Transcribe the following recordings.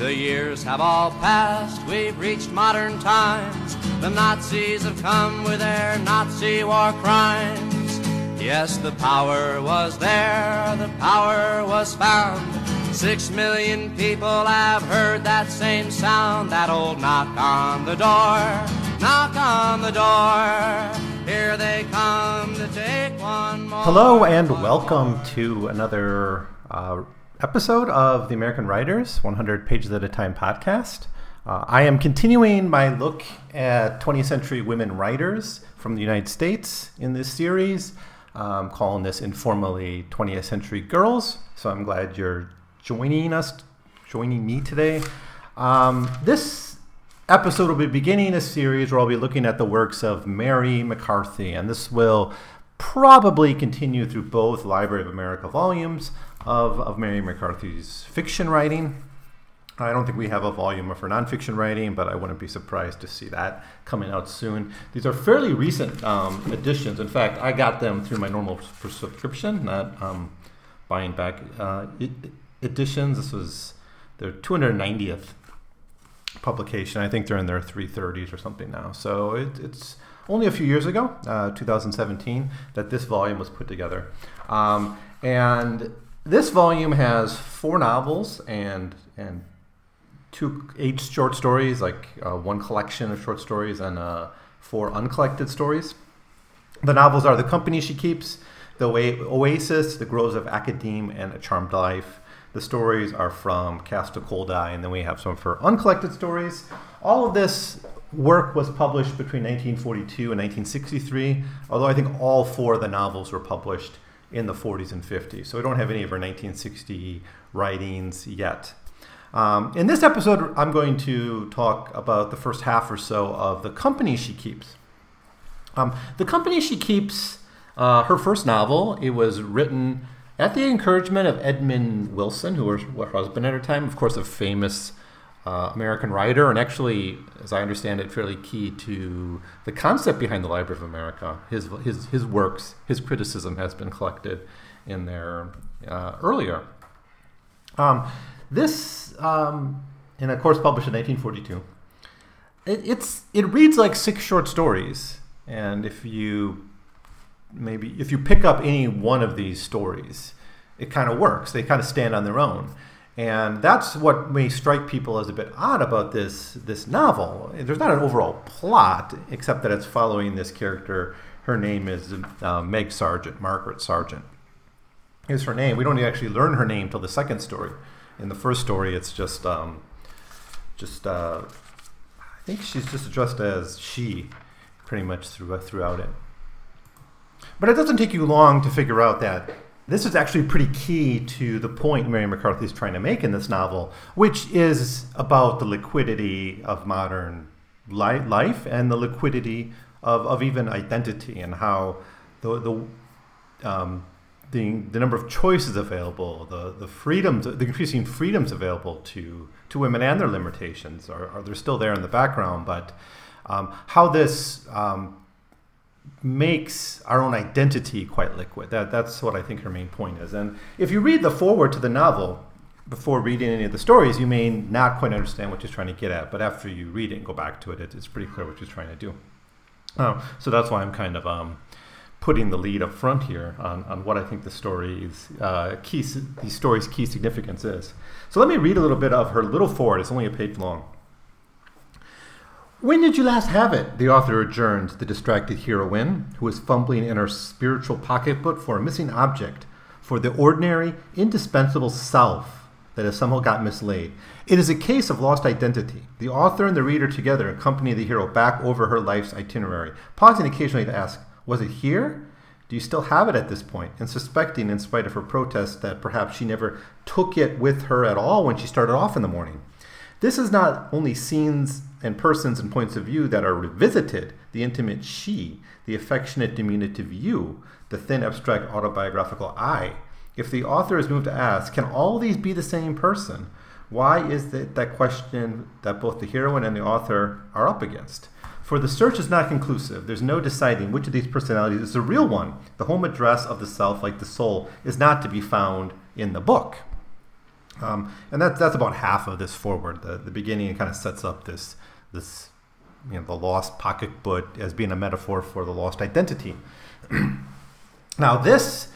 The years have all passed, we've reached modern times. The Nazis have come with their Nazi war crimes. Yes, the power was there, the power was found. Six million people have heard that same sound, that old knock on the door, knock on the door. Here they come to take one more. Hello and welcome to another uh, episode of the American Writers 100 Pages at a Time podcast. Uh, I am continuing my look at 20th century women writers from the United States in this series. I'm calling this informally 20th Century Girls. So I'm glad you're joining us, joining me today. Um, this episode will be beginning a series where I'll be looking at the works of Mary McCarthy, and this will probably continue through both Library of America volumes of, of Mary McCarthy's fiction writing. I don't think we have a volume of her nonfiction writing, but I wouldn't be surprised to see that coming out soon. These are fairly recent um, editions. In fact, I got them through my normal subscription, not um, buying back uh, editions. This was their 290th publication. I think they're in their 330s or something now. So it, it's only a few years ago, uh, 2017, that this volume was put together. Um, and this volume has four novels and and two eight short stories, like uh, one collection of short stories and uh, four uncollected stories. The novels are The Company She Keeps, The Oasis, The Groves of Academe, and A Charmed Life. The stories are from Cast a Cold Eye, and then we have some for uncollected stories. All of this work was published between 1942 and 1963, although I think all four of the novels were published in the 40s and 50s. So we don't have any of her 1960 writings yet. Um, in this episode, I'm going to talk about the first half or so of The Company She Keeps. Um, the Company She Keeps, uh, her first novel, it was written at the encouragement of Edmund Wilson, who was her husband at her time, of course, a famous uh, American writer, and actually, as I understand it, fairly key to the concept behind the Library of America. His his his works, his criticism has been collected in there uh, earlier. Um, this, um, and of course, published in 1942. It, it's it reads like six short stories, and if you maybe if you pick up any one of these stories, it kind of works. They kind of stand on their own. And that's what may strike people as a bit odd about this this novel. There's not an overall plot, except that it's following this character. Her name is uh, Meg Sargent, Margaret Sargent. Here's her name. We don't actually learn her name till the second story. In the first story, it's just um, just uh, I think she's just addressed as she, pretty much throughout it. But it doesn't take you long to figure out that this is actually pretty key to the point Mary McCarthy is trying to make in this novel, which is about the liquidity of modern li- life and the liquidity of, of even identity and how the, the, um, the, the number of choices available, the, the freedoms, the increasing freedoms available to, to women and their limitations are, are they're still there in the background, but um, how this um, makes our own identity quite liquid. That, that's what I think her main point is. And if you read the foreword to the novel before reading any of the stories, you may not quite understand what she's trying to get at. But after you read it and go back to it, it's pretty clear what she's trying to do. Uh, so that's why I'm kind of um, putting the lead up front here on, on what I think the story's uh, key, the story's key significance is. So let me read a little bit of her little foreword. It's only a page long. When did you last have it? The author adjourned the distracted heroine, who was fumbling in her spiritual pocketbook for a missing object, for the ordinary, indispensable self that has somehow got mislaid. It is a case of lost identity. The author and the reader together accompany the hero back over her life's itinerary, pausing occasionally to ask, Was it here? Do you still have it at this point? And suspecting, in spite of her protests, that perhaps she never took it with her at all when she started off in the morning. This is not only scenes and persons and points of view that are revisited, the intimate she, the affectionate diminutive you, the thin abstract autobiographical I. If the author is moved to ask, can all these be the same person? Why is it that question that both the heroine and the author are up against? For the search is not conclusive. There's no deciding which of these personalities is the real one. The home address of the self, like the soul, is not to be found in the book. Um, and that's that's about half of this forward. The, the beginning kind of sets up this this you know the lost pocketbook as being a metaphor for the lost identity. now this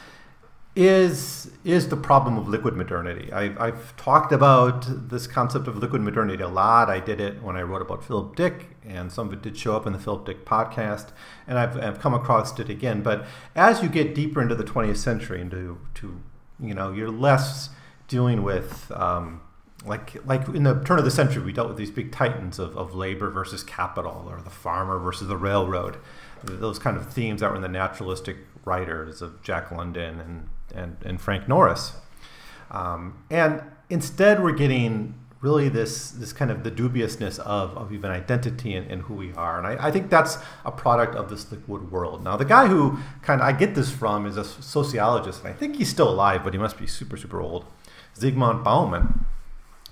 is is the problem of liquid modernity. I've, I've talked about this concept of liquid modernity a lot. I did it when I wrote about Philip Dick, and some of it did show up in the Philip Dick podcast, and I've, I've come across it again. But as you get deeper into the 20th century, into to you know, you're less dealing with um, like like in the turn of the century, we dealt with these big titans of, of labor versus capital, or the farmer versus the railroad. Those kind of themes that were in the naturalistic writers of Jack London and and, and Frank Norris. Um, and instead, we're getting really this this kind of the dubiousness of, of even identity and, and who we are. And I, I, think that's a product of this liquid world. Now, the guy who kind of I get this from is a sociologist, and I think he's still alive, but he must be super, super old. Zygmunt Bauman.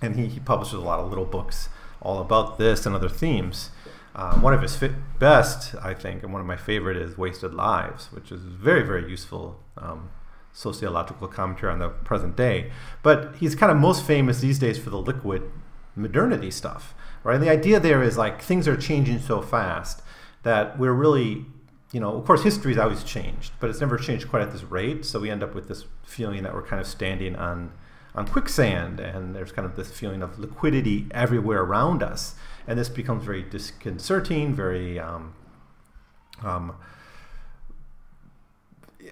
And he, he publishes a lot of little books all about this and other themes. Uh, one of his fit best, I think, and one of my favorite is Wasted Lives, which is very, very useful um, sociological commentary on the present day. But he's kind of most famous these days for the liquid modernity stuff, right? And the idea there is like things are changing so fast that we're really, you know, of course, history's always changed, but it's never changed quite at this rate. So we end up with this feeling that we're kind of standing on on quicksand, and there's kind of this feeling of liquidity everywhere around us, and this becomes very disconcerting, very um, um,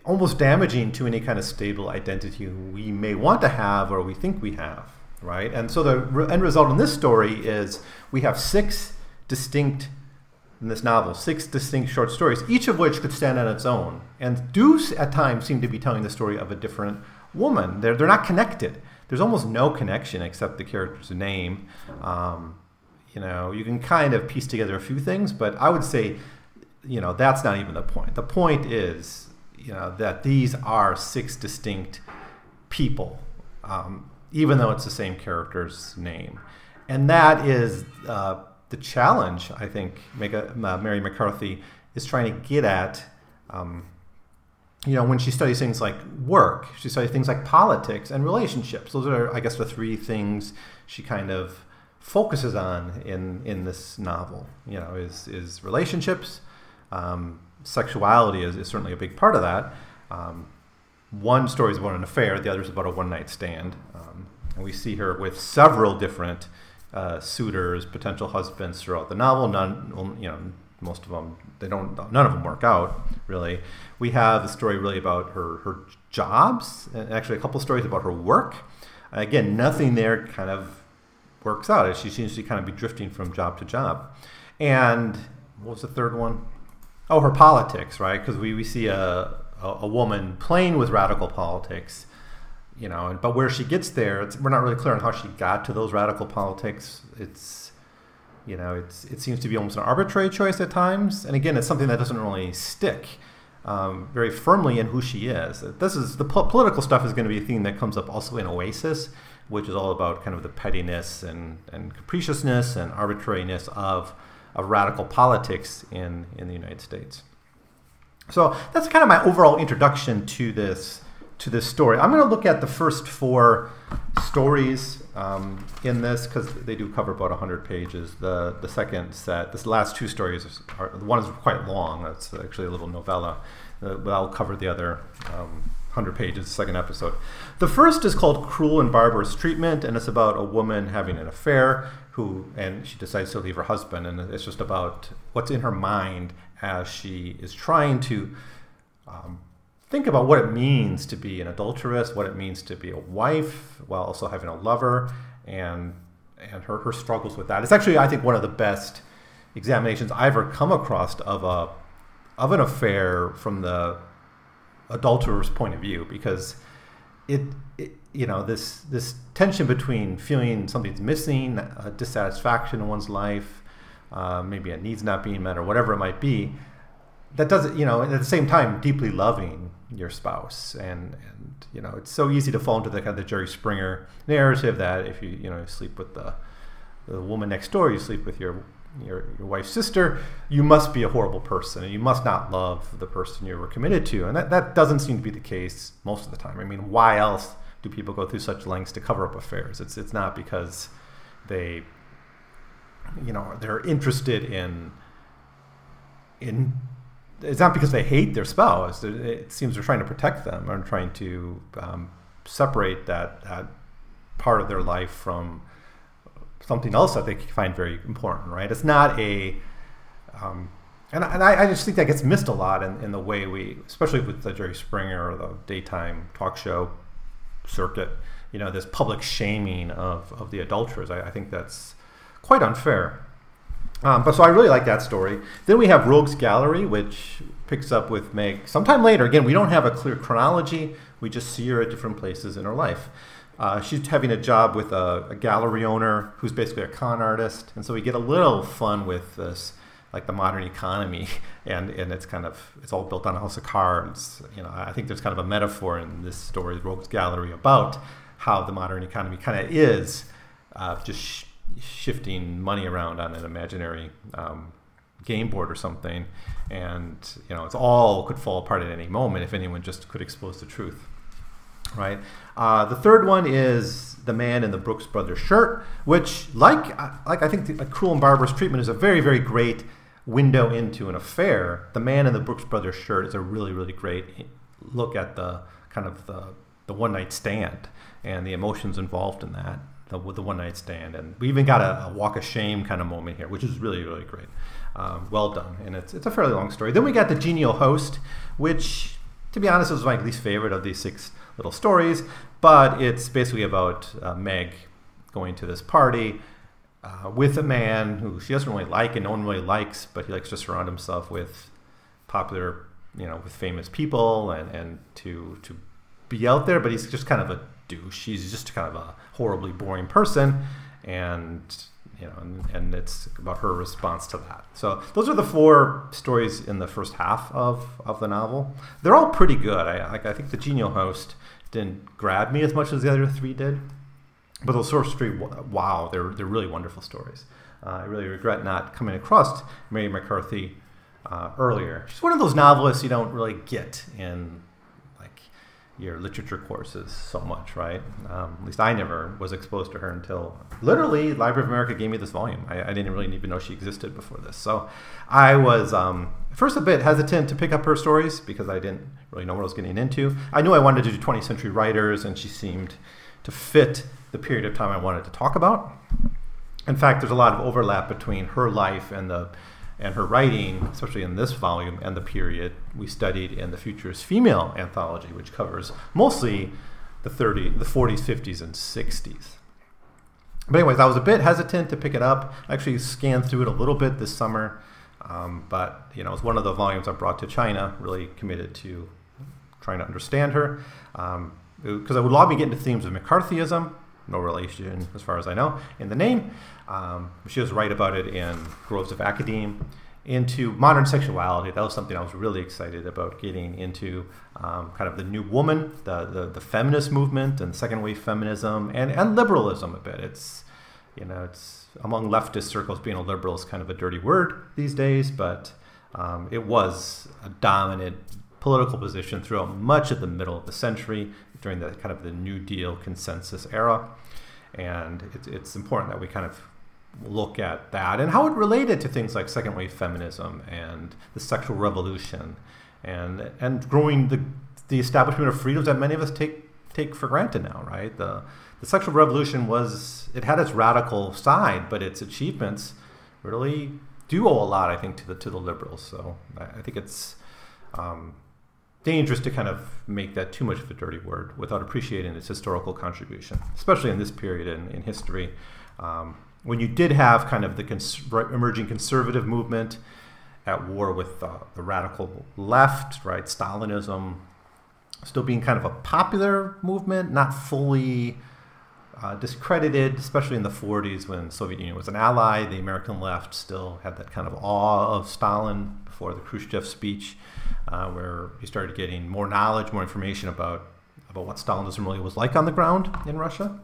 almost damaging to any kind of stable identity we may want to have or we think we have, right? And so the end result in this story is we have six distinct in this novel, six distinct short stories, each of which could stand on its own, and do at times seem to be telling the story of a different woman. They're, they're not connected. There's almost no connection except the character's name. Um, you know, you can kind of piece together a few things, but I would say, you know, that's not even the point. The point is you know that these are six distinct people, um, even though it's the same character's name, and that is uh, the challenge. I think uh, Mary McCarthy is trying to get at. Um, you know, when she studies things like work, she studies things like politics and relationships. Those are, I guess, the three things she kind of focuses on in in this novel. You know, is is relationships, um, sexuality is, is certainly a big part of that. Um, one story is about an affair, the other is about a one night stand. Um, and we see her with several different uh, suitors, potential husbands throughout the novel. None, you know, most of them, they don't, none of them work out really. We have a story really about her, her jobs, and actually a couple stories about her work. Again, nothing there kind of works out. She seems to kind of be drifting from job to job. And what was the third one? Oh, her politics, right? Because we, we see a, a, a, woman playing with radical politics, you know, but where she gets there, we're not really clear on how she got to those radical politics. It's, you know, it's, it seems to be almost an arbitrary choice at times. And again, it's something that doesn't really stick um, very firmly in who she is. This is the po- political stuff is going to be a theme that comes up also in Oasis, which is all about kind of the pettiness and, and capriciousness and arbitrariness of of radical politics in, in the United States. So that's kind of my overall introduction to this to this story. I'm going to look at the first four stories um, in this because they do cover about 100 pages. The the second set, this last two stories, are, the one is quite long. It's actually a little novella. Uh, but I'll cover the other um, 100 pages, second episode. The first is called Cruel and Barbarous Treatment, and it's about a woman having an affair who and she decides to leave her husband and it's just about what's in her mind as she is trying to um, think about what it means to be an adulteress what it means to be a wife while also having a lover and and her, her struggles with that. It's actually i think one of the best examinations i've ever come across of a of an affair from the adulterer's point of view because it, it, you know this this tension between feeling something's missing, a dissatisfaction in one's life, uh, maybe a needs not being met or whatever it might be, that doesn't you know at the same time deeply loving your spouse and and you know it's so easy to fall into the kind of the Jerry Springer narrative that if you you know sleep with the the woman next door, you sleep with your your, your wife's sister, you must be a horrible person and you must not love the person you were committed to. And that, that doesn't seem to be the case most of the time. I mean, why else do people go through such lengths to cover up affairs? It's it's not because they, you know, they're interested in in. It's not because they hate their spouse. It seems they're trying to protect them and trying to um, separate that, that part of their life from something else that they find very important. Right? It's not a um, and, and I, I, just think that gets missed a lot in, in the way we, especially with the Jerry Springer or the daytime talk show circuit, you know, this public shaming of, of the adulterers. I, I think that's quite unfair. Um, but so I really like that story. Then we have Rogues Gallery, which picks up with Meg sometime later. Again, we don't have a clear chronology. We just see her at different places in her life. Uh, she's having a job with a, a, gallery owner who's basically a con artist, and so we get a little fun with this like the modern economy, and and it's kind of it's all built on a house of cards. You know, I think there's kind of a metaphor in this story, Rogues Gallery, about how the modern economy kind of is uh, just shifting money around on an imaginary um, game board or something, and you know, it's all could fall apart at any moment if anyone just could expose the truth. Right. Uh, the third one is the man in the Brooks Brothers shirt, which, like, like I think, the, Cruel and Barbarous Treatment is a very, very great window into an affair, the man in the Brooks Brothers shirt is a really, really great look at the kind of the, the one night stand and the emotions involved in that, the, the one night stand. And we even got a, a, walk of shame kind of moment here, which is really, really great. Um, well done. And it's, it's a fairly long story. Then we got the genial host, which, to be honest, was my least favorite of these six little stories, but it's basically about uh, Meg going to this party uh, with a man who she doesn't really like and no one really likes, but he likes to surround himself with popular, you know, with famous people and, and to to be out there. But he's just kind of a douche. He's just kind of a horribly boring person, and you know, and, and it's about her response to that. So those are the four stories in the first half of, of the novel. They're all pretty good. I like. I think the genial host didn't grab me as much as the other three did. But those Source Street, wow, they're, they're really wonderful stories. Uh, I really regret not coming across Mary McCarthy uh, earlier. She's one of those novelists you don't really get in your literature courses so much, right? Um, at least I never was exposed to her until literally Library of America gave me this volume. I, I didn't really even know she existed before this. So I was um, first a bit hesitant to pick up her stories because I didn't really know what I was getting into. I knew I wanted to do 20th century writers, and she seemed to fit the period of time I wanted to talk about. In fact, there's a lot of overlap between her life and the and her writing, especially in this volume, and the period we studied in the Futurist Female anthology, which covers mostly the 30, the 40s, 50s, and 60s. But anyways, I was a bit hesitant to pick it up. I actually scanned through it a little bit this summer, um, but you know, it's one of the volumes I brought to China. Really committed to trying to understand her, because um, it would love to get into themes of McCarthyism, no relation as far as I know in the name. Um, she was right about it in Groves of Academe. Into modern sexuality, that was something I was really excited about getting into. Um, kind of the new woman, the, the, the feminist movement, and second wave feminism, and, and liberalism a bit. It's you know it's among leftist circles being a liberal is kind of a dirty word these days, but um, it was a dominant political position throughout much of the middle of the century during the kind of the New Deal consensus era. And it, it's important that we kind of look at that and how it related to things like second wave feminism and the sexual revolution and and growing the the establishment of freedoms that many of us take take for granted now, right? The the sexual revolution was it had its radical side, but its achievements really do owe a lot, I think, to the to the liberals. So I, I think it's um, dangerous to kind of make that too much of a dirty word without appreciating its historical contribution, especially in this period in, in history. Um, when you did have kind of the cons- emerging conservative movement at war with uh, the radical left, right? Stalinism still being kind of a popular movement, not fully uh, discredited, especially in the 40s when Soviet Union was an ally. The American left still had that kind of awe of Stalin before the Khrushchev speech uh, where he started getting more knowledge, more information about about what Stalinism really was like on the ground in Russia.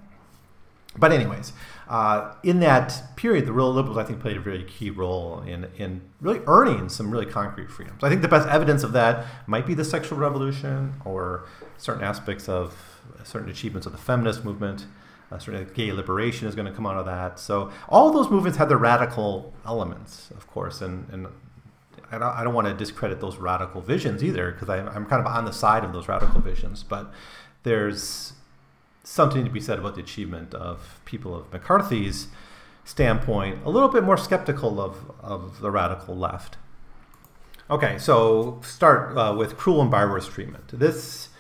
But anyways, uh, in that period, the real liberals, I think, played a very key role in, in really earning some really concrete freedoms. I think the best evidence of that might be the sexual revolution or certain aspects of certain achievements of the feminist movement. Uh, gay liberation is going to come out of that. So, all those movements had their radical elements, of course, and, and I don't, I don't want to discredit those radical visions either, because I'm kind of on the side of those radical visions. But there's something to be said about the achievement of people of McCarthy's standpoint, a little bit more skeptical of, of the radical left. Okay, so start uh, with cruel and barbarous treatment. This,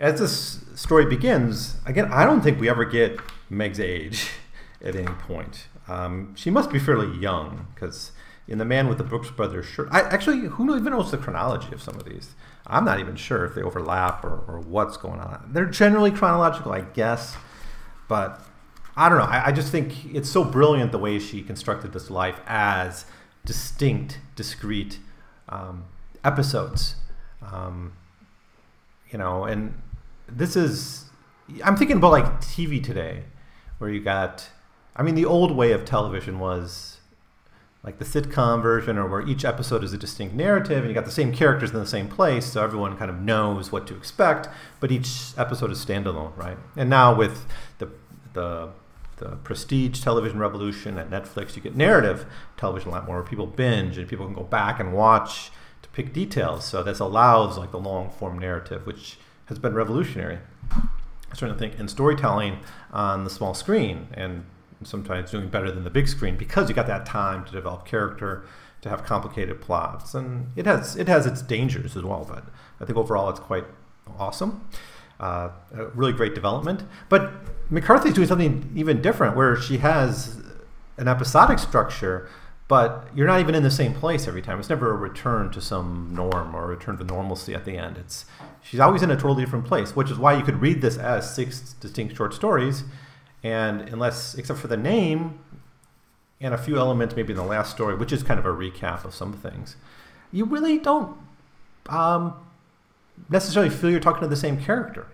as this story begins, again, I don't think we ever get Meg's age at any point. Um, she must be fairly young because in the Man with the Brooks Brothers shirt, I actually who even knows the chronology of some of these. I'm not even sure if they overlap or, or what's going on. They're generally chronological, I guess, but I don't know. I, I, just think it's so brilliant the way she constructed this life as distinct, discrete um, episodes. Um, you know, and this is, I'm thinking about like TV today, where you got, I mean, the old way of television was like the sitcom version or where each episode is a distinct narrative and you got the same characters in the same place so everyone kind of knows what to expect but each episode is standalone right? And now with the the the prestige television revolution at Netflix you get narrative television a lot more where people binge and people can go back and watch to pick details. So this allows like the long form narrative which has been revolutionary. I certainly think in storytelling on the small screen and sometimes doing better than the big screen because you got that time to develop character, to have complicated plots, and it has it has its dangers as well. But I think overall it's quite awesome. Uh, really great development. But McCarthy's doing something even different, where she has an episodic structure, but you're not even in the same place every time. It's never a return to some norm or a return to normalcy at the end. It's she's always in a totally different place, which is why you could read this as six distinct short stories and unless, except for the name and a few elements maybe in the last story, which is kind of a recap of some things, you really don't um, necessarily feel you're talking to the same character,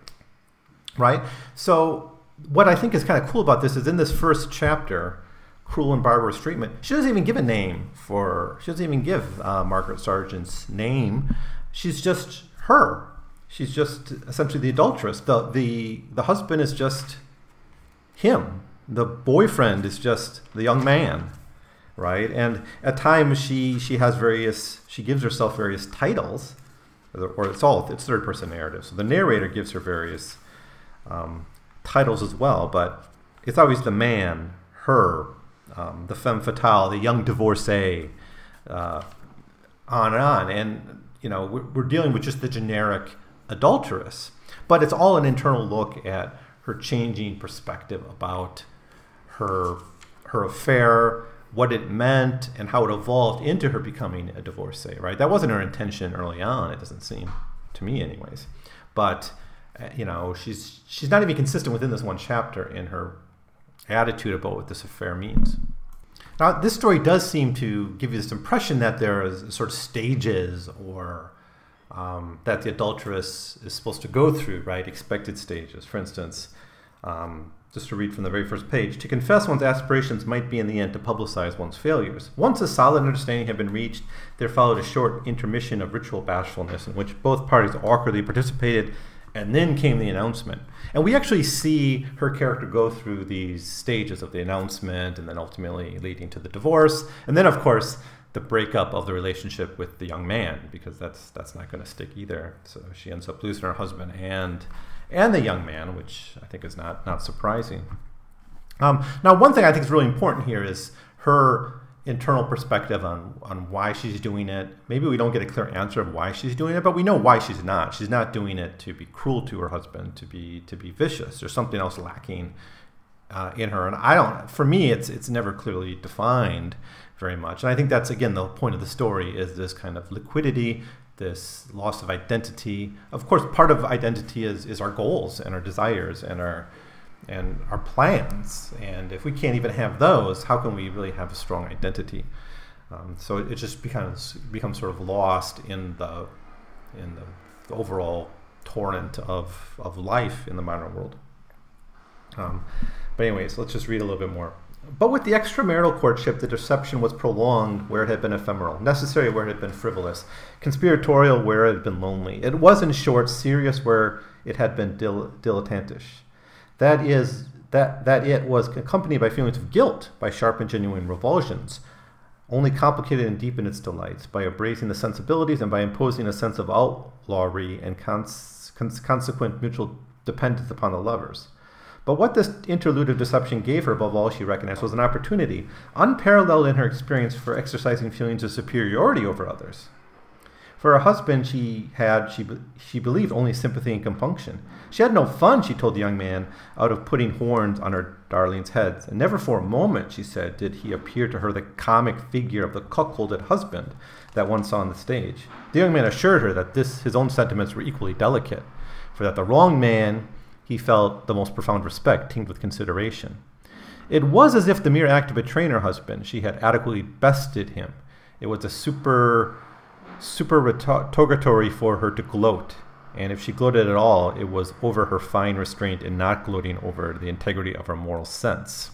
right? So what I think is kind of cool about this is in this first chapter, cruel and barbarous treatment. She doesn't even give a name for. She doesn't even give uh, Margaret Sargent's name. She's just her. She's just essentially the adulteress. the the The husband is just him. The boyfriend is just the young man, right? And at times she she has various she gives herself various titles, or it's all it's third person narrative. So the narrator gives her various um, titles as well, but it's always the man, her, um, the femme fatale, the young divorcee, uh, on and on. And you know we're, we're dealing with just the generic adulteress, but it's all an internal look at her changing perspective about her her affair, what it meant, and how it evolved into her becoming a divorcee. Right? That wasn't her intention early on. It doesn't seem to me, anyways. But uh, you know, she's she's not even consistent within this one chapter in her attitude about what this affair means. Now, this story does seem to give you this impression that there is sort of stages or um, that the adulteress is supposed to go through, right? Expected stages. For instance, um, just to read from the very first page, to confess one's aspirations might be in the end to publicize one's failures. Once a solid understanding had been reached, there followed a short intermission of ritual bashfulness in which both parties awkwardly participated, and then came the announcement. And we actually see her character go through these stages of the announcement and then ultimately leading to the divorce. And then, of course, the breakup of the relationship with the young man because that's that's not going to stick either. So she ends up losing her husband and and the young man, which I think is not not surprising. Um, now, one thing I think is really important here is her internal perspective on on why she's doing it. Maybe we don't get a clear answer of why she's doing it, but we know why she's not. She's not doing it to be cruel to her husband, to be to be vicious. There's something else lacking uh, in her, and I don't. For me, it's it's never clearly defined very much. And I think that's again the point of the story is this kind of liquidity, this loss of identity. Of course, part of identity is is our goals and our desires and our and our plans. And if we can't even have those, how can we really have a strong identity? Um, so it, just becomes becomes sort of lost in the in the, overall torrent of of life in the modern world. Um, but anyways, let's just read a little bit more. But with the extramarital courtship, the deception was prolonged where it had been ephemeral, necessary where it had been frivolous, conspiratorial where it had been lonely. It was, in short, serious where it had been dil- dilettantish. That is, that, that it was accompanied by feelings of guilt, by sharp and genuine revulsions, only complicated and deepened its delights by abrasing the sensibilities and by imposing a sense of outlawry and cons- cons- consequent mutual dependence upon the lovers. But what this interlude of deception gave her, above all, she recognized, was an opportunity, unparalleled in her experience, for exercising feelings of superiority over others. For her husband, she had, she, she believed, only sympathy and compunction. She had no fun, she told the young man, out of putting horns on her darling's heads. And never for a moment, she said, did he appear to her the comic figure of the cuckolded husband that one saw on the stage. The young man assured her that this, his own sentiments were equally delicate, for that the wrong man he felt the most profound respect, tinged with consideration. It was as if the mere act of betraying her husband, she had adequately bested him. It was a super, super supererogatory for her to gloat. And if she gloated at all, it was over her fine restraint and not gloating over the integrity of her moral sense.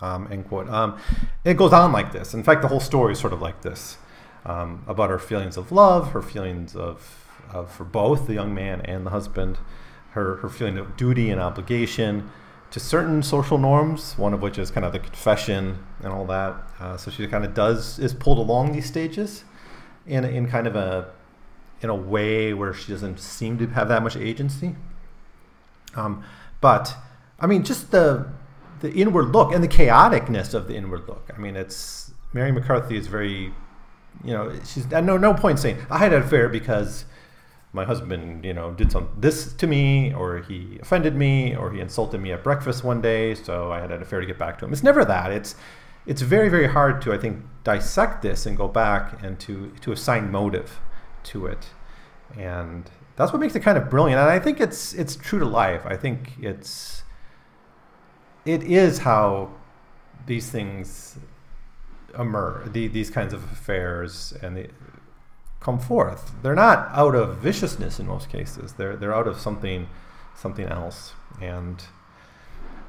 Um, end quote. Um, it goes on like this. In fact, the whole story is sort of like this um, about her feelings of love, her feelings of, of for both the young man and the husband her, her feeling of duty and obligation to certain social norms, one of which is kind of the confession and all that. Uh, so she kind of does is pulled along these stages in in kind of a in a way where she doesn't seem to have that much agency. Um, but I mean, just the the inward look and the chaoticness of the inward look. I mean, it's Mary McCarthy is very, you know, she's at no no point saying I had an affair because my husband, you know, did some this to me, or he offended me, or he insulted me at breakfast one day, so I had an affair to get back to him. It's never that. It's it's very very hard to I think dissect this and go back and to to assign motive to it, and that's what makes it kind of brilliant. And I think it's it's true to life. I think it's it is how these things emerge, the, these kinds of affairs and the come forth. They're not out of viciousness in most cases. They're they're out of something something else. And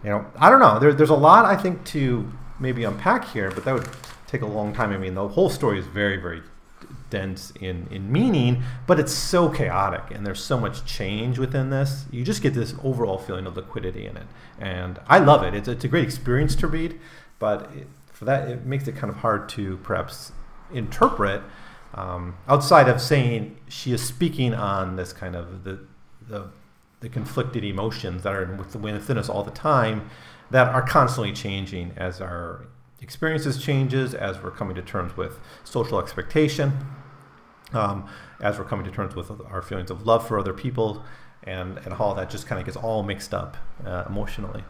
you know, I don't know. There, there's a lot I think to maybe unpack here, but that would take a long time. I mean, the whole story is very very dense in in meaning, but it's so chaotic and there's so much change within this. You just get this overall feeling of liquidity in it, and I love it. It's it's a great experience to read, but it, for that it makes it kind of hard to perhaps interpret um, outside of saying she is speaking on this kind of the, the, the conflicted emotions that are with the win within us all the time that are constantly changing as our experiences changes as we're coming to terms with social expectation um, as we're coming to terms with our feelings of love for other people and, and all that just kind of gets all mixed up uh, emotionally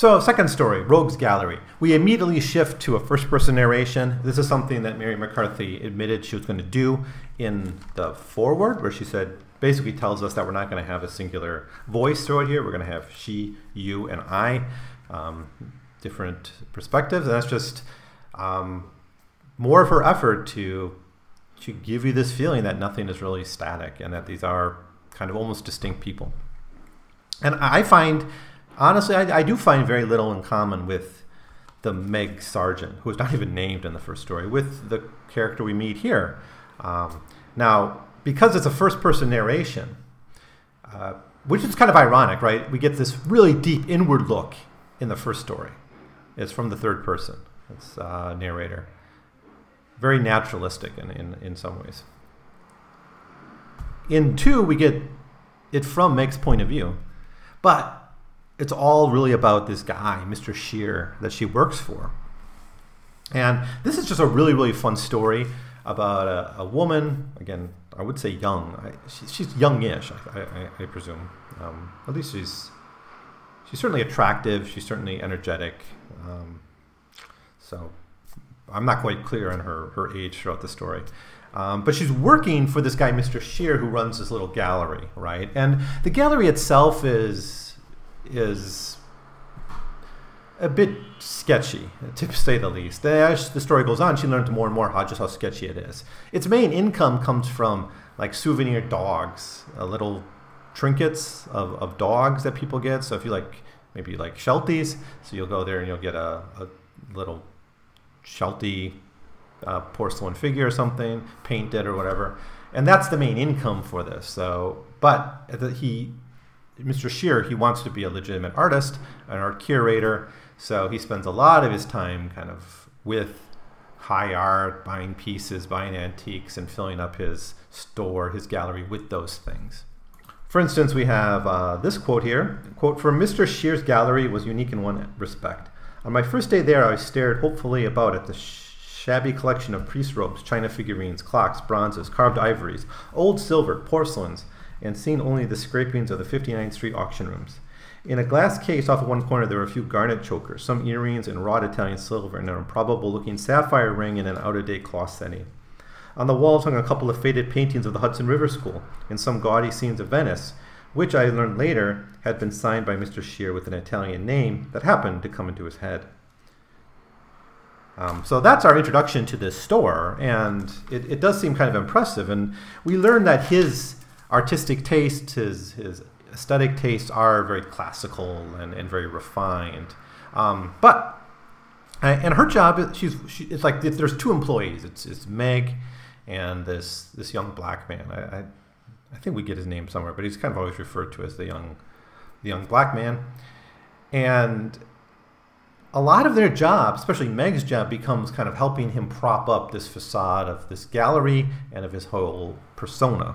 so, second story, Rogues Gallery. We immediately shift to a first person narration. This is something that Mary McCarthy admitted she was going to do in the foreword, where she said, basically tells us that we're not going to have a singular voice throughout here. We're going to have she, you, and I, um, different perspectives. And that's just um, more of her effort to, to give you this feeling that nothing is really static and that these are kind of almost distinct people. And I find honestly, I, I, do find very little in common with the Meg Sargent, who is not even named in the first story, with the character we meet here. Um, now, because it's a first person narration, uh, which is kind of ironic, right? We get this really deep inward look in the first story. It's from the third person, it's uh, narrator. Very naturalistic in, in, in some ways. In two, we get it from Meg's point of view. But it's all really about this guy, Mr. Sheer, that she works for. And this is just a really, really fun story about a, a woman, again, I would say young. I, she, she's youngish, I, I, I presume. Um, at least she's she's certainly attractive. She's certainly energetic. Um, so I'm not quite clear on her, her age throughout the story. Um, but she's working for this guy, Mr. Sheer, who runs this little gallery, right? And the gallery itself is is a bit sketchy, to say the least. As the story goes on, she learns more and more how just how sketchy it is. Its main income comes from like souvenir dogs, uh, little trinkets of, of dogs that people get. So if you like maybe like Shelties. So you'll go there and you'll get a, a little Sheltie uh, porcelain figure or something, painted or whatever, and that's the main income for this. So, but he, Mr. Sheer, he wants to be a legitimate artist, an art curator. So he spends a lot of his time kind of with high art, buying pieces, buying antiques, and filling up his store, his gallery with those things. For instance, we have uh, this quote here. Quote, for Mr. Sheer's gallery was unique in one respect. On my first day there, I stared hopefully about at the shabby collection of priest robes, china figurines, clocks, bronzes, carved ivories, old silver, porcelains, and seen only the scrapings of the 59th Street auction rooms. In a glass case off of one corner, there were a few garnet chokers, some earrings, and wrought Italian silver, and an improbable looking sapphire ring in an out of date cloth setting. On the walls hung a couple of faded paintings of the Hudson River School and some gaudy scenes of Venice, which I learned later had been signed by Mr. Sheer with an Italian name that happened to come into his head. Um, so that's our introduction to this store, and it, it, does seem kind of impressive. And we learned that his artistic taste, his, his aesthetic tastes are very classical and, and very refined. Um, but and her job, she's she, it's like there's two employees. It's, it's Meg and this this young black man. I, I, I think we get his name somewhere, but he's kind of always referred to as the young the young black man. And a lot of their job, especially Meg's job, becomes kind of helping him prop up this facade of this gallery and of his whole persona.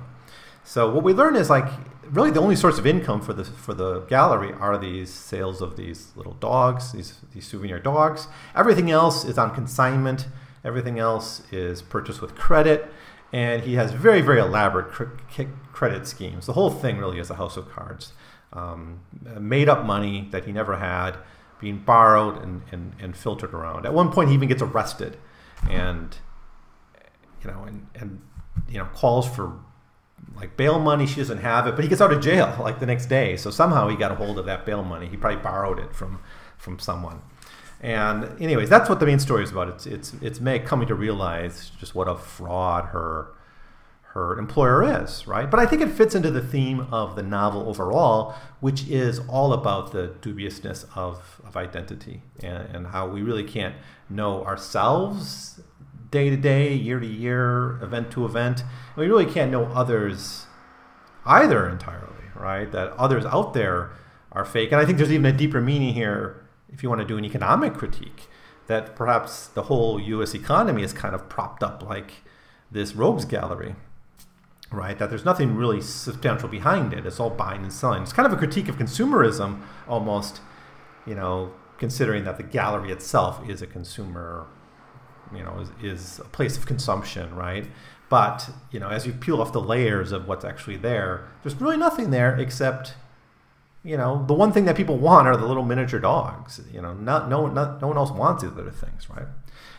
So what we learn is like really the only source of income for the for the gallery are these sales of these little dogs, these these souvenir dogs. Everything else is on consignment Everything else is purchased with credit, and he has very, very elaborate cr- credit schemes. The whole thing really is a house of cards. Um, made up money that he never had being borrowed and, and, and filtered around. At one point, he even gets arrested and, you know, and, and, you know, calls for like bail money. She doesn't have it, but he gets out of jail like the next day. So somehow he got a hold of that bail money. He probably borrowed it from, from someone. And anyways, that's what the main story is about. It's it's it's Meg coming to realize just what a fraud her her employer is, right? But I think it fits into the theme of the novel overall, which is all about the dubiousness of, of identity and, and how we really can't know ourselves day to day, year to year, event to event. And we really can't know others either entirely, right? That others out there are fake. And I think there's even a deeper meaning here if you want to do an economic critique, that perhaps the whole U.S. economy is kind of propped up like this rogues gallery, right? That there's nothing really substantial behind it. It's all buying and selling. It's kind of a critique of consumerism, almost, you know, considering that the gallery itself is a consumer, you know, is, is a place of consumption, right? But you know, as you peel off the layers of what's actually there, there's really nothing there except you know, the one thing that people want are the little miniature dogs. You know, not no not, no one else wants these other things, right?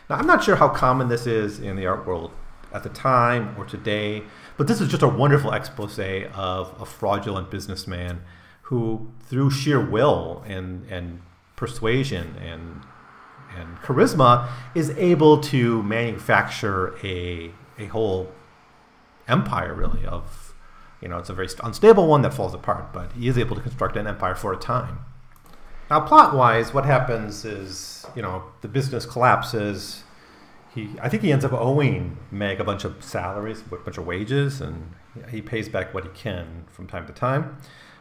Now, I'm not sure how common this is in the art world at the time or today, but this is just a wonderful expose of a fraudulent businessman who, through sheer will and and persuasion and and charisma, is able to manufacture a a whole empire, really, of you know, it's a very unstable one that falls apart, but he is able to construct an empire for a time. Now, plot-wise, what happens is, you know, the business collapses. He, I think he ends up owing Meg a bunch of salaries, a bunch of wages, and he pays back what he can from time to time.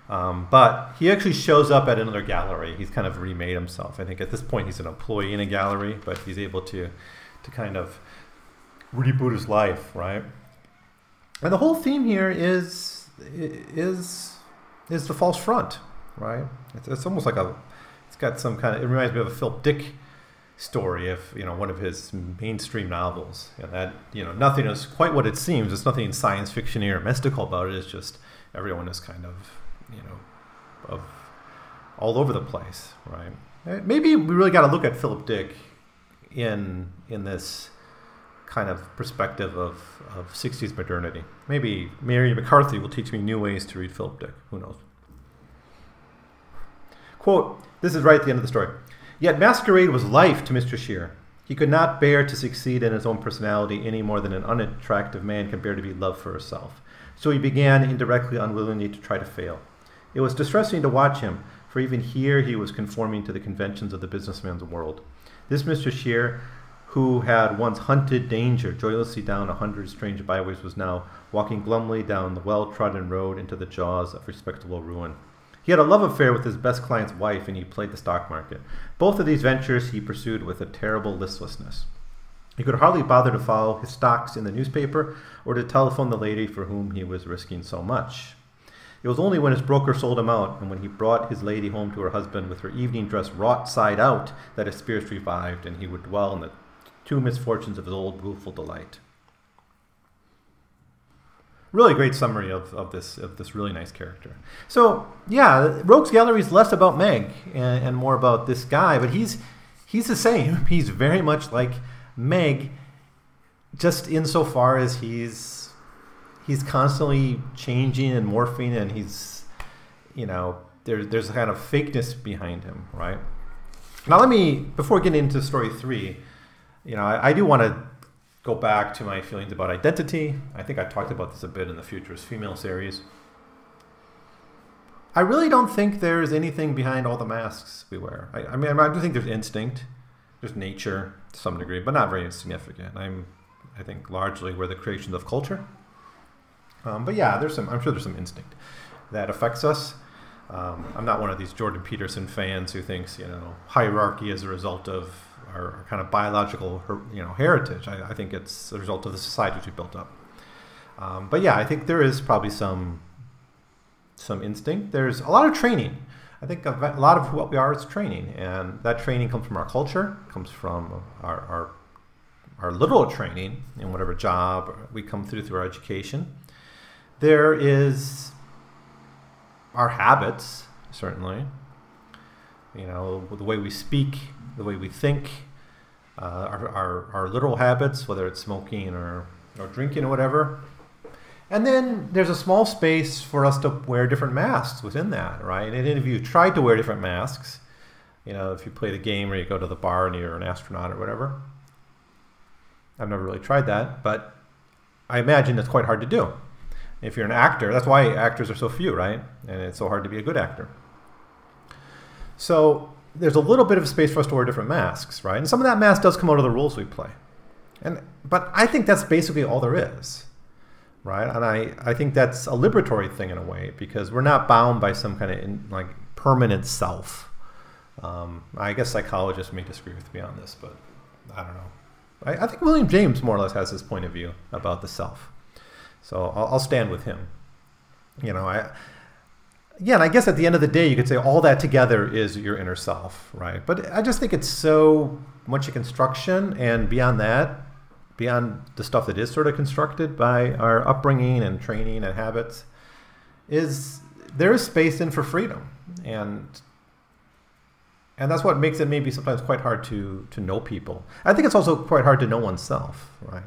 Um, but he actually shows up at another gallery. He's kind of remade himself. I think at this point he's an employee in a gallery, but he's able to, to kind of reboot his life, right? and the whole theme here is is is the false front, right? It's, it's almost like a it's got some kind of it reminds me of a Philip Dick story of you know one of his mainstream novels and that you know nothing is quite what it seems there's nothing science fiction or mystical about it it's just everyone is kind of you know of all over the place right eh, maybe we really got to look at philip dick in in this kind of perspective of, of 60s modernity. Maybe Mary McCarthy will teach me new ways to read Philip Dick. Who knows? Quote, this is right at the end of the story. Yet masquerade was life to Mr. Sheer. He could not bear to succeed in his own personality any more than an unattractive man can bear to be loved for herself. So he began indirectly, unwillingly, to try to fail. It was distressing to watch him, for even here he was conforming to the conventions of the businessman's world. This Mr. Sheer, who had once hunted danger joylessly down a hundred strange byways, was now walking glumly down the well trodden road into the jaws of respectable ruin. He had a love affair with his best client's wife, and he played the stock market. Both of these ventures he pursued with a terrible listlessness. He could hardly bother to follow his stocks in the newspaper or to telephone the lady for whom he was risking so much. It was only when his broker sold him out and when he brought his lady home to her husband with her evening dress wrought side out that his spirits revived and he would dwell on the two misfortunes of his old rueful delight really great summary of, of this of this really nice character. So yeah, Rogues Gallery is less about Meg and, and, more about this guy, but he's he's the same. He's very much like Meg, just insofar as he's he's constantly changing and morphing, and he's you know there's there's a kind of fakeness behind him, right? Now let me before getting into story three, you know I, I do want to go back to my feelings about identity. I think I talked about this a bit in the Futurist Female series. I really don't think there's anything behind all the masks we wear. I, I mean, I do think there's instinct, there's nature to some degree, but not very significant. I'm, I think, largely we're the creations of culture. Um, but yeah, there's some. I'm sure there's some instinct that affects us. Um, I'm not one of these Jordan Peterson fans who thinks you know hierarchy is a result of our, kind of biological you know heritage. I, I, think it's a result of the societies we built up. Um, but yeah, I think there is probably some some instinct. There's a lot of training. I think a lot of what we are is training, and that training comes from our culture, comes from our, our, our literal training in whatever job we come through through our education. There is our habits, certainly. You know, the way we speak, the way we think, uh, our, our, our literal habits, whether it's smoking or, or drinking or whatever. And then there's a small space for us to wear different masks within that, right? And if you tried to wear different masks, you know, if you play the game or you go to the bar and you're an astronaut or whatever. I've never really tried that, but I imagine it's quite hard to do. If you're an actor, that's why actors are so few, right? And it's so hard to be a good actor. So there's a little bit of space for us to wear different masks, right? And some of that mask does come out of the roles we play. And but I think that's basically all there is, right? And I, I think that's a liberatory thing in a way because we're not bound by some kind of in, like permanent self. Um, I guess psychologists may disagree with me on this, but I don't know. I, I, think William James more or less has this point of view about the self, so I'll, I'll stand with him. You know, I yeah, and I guess at the end of the day, you could say all that together is your inner self, right? But I just think it's so much a construction, and beyond that, beyond the stuff that is sort of constructed by our upbringing and training and habits, is there is space in for freedom, and and that's what makes it maybe sometimes quite hard to to know people. I think it's also quite hard to know oneself, right?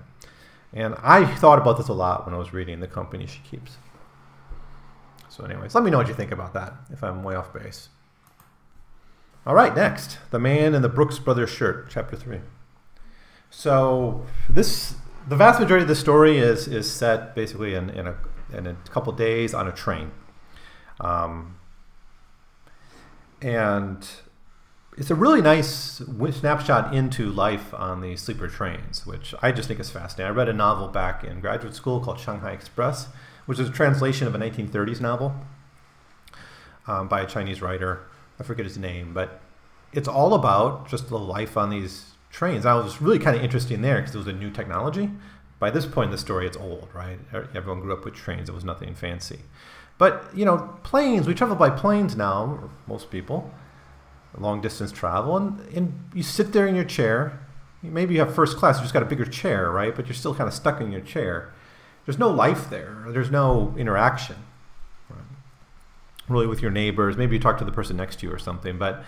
And I thought about this a lot when I was reading The Company She Keeps. So, anyways, let me know what you think about that if I'm way off base. All right, next, The Man in the Brooks Brothers Shirt, Chapter 3. So, this the vast majority of the story is is set basically in, in, a, in a couple days on a train. Um, and it's a really nice snapshot into life on the sleeper trains, which I just think is fascinating. I read a novel back in graduate school called Shanghai Express, which is a translation of a 1930s novel um, by a Chinese writer. I forget his name, but it's all about just the life on these trains. I was really kind of interesting there because it was a new technology. By this point in the story, it's old, right? Everyone grew up with trains. It was nothing fancy. But, you know, planes, we travel by planes now, most people, long distance travel, and, and you sit there in your chair. Maybe you have first class, you just got a bigger chair, right? But you're still kind of stuck in your chair there's no life there. There's no interaction, right? really, with your neighbors. Maybe you talk to the person next to you or something, but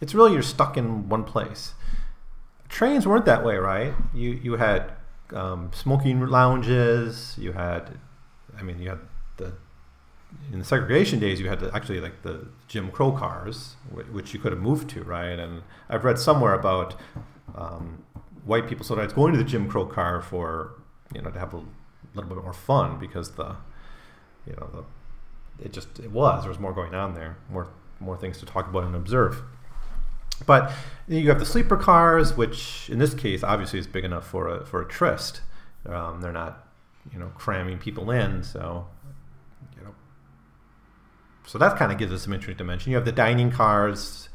it's really you're stuck in one place. Trains weren't that way, right? You you had um, smoking lounges. You had, I mean, you had in the segregation days, you had to actually like the Jim Crow cars, which you could have moved to, right? And I've read somewhere about um, white people sometimes going to the Jim Crow car for you know to have a little bit more fun because the you know the it just it was there was more going on there more more things to talk about and observe. But you have the sleeper cars, which in this case obviously is big enough for a for a tryst. Um, they're not, you know, cramming people in, so. So that kind of gives us some interesting dimension. You have the dining cars,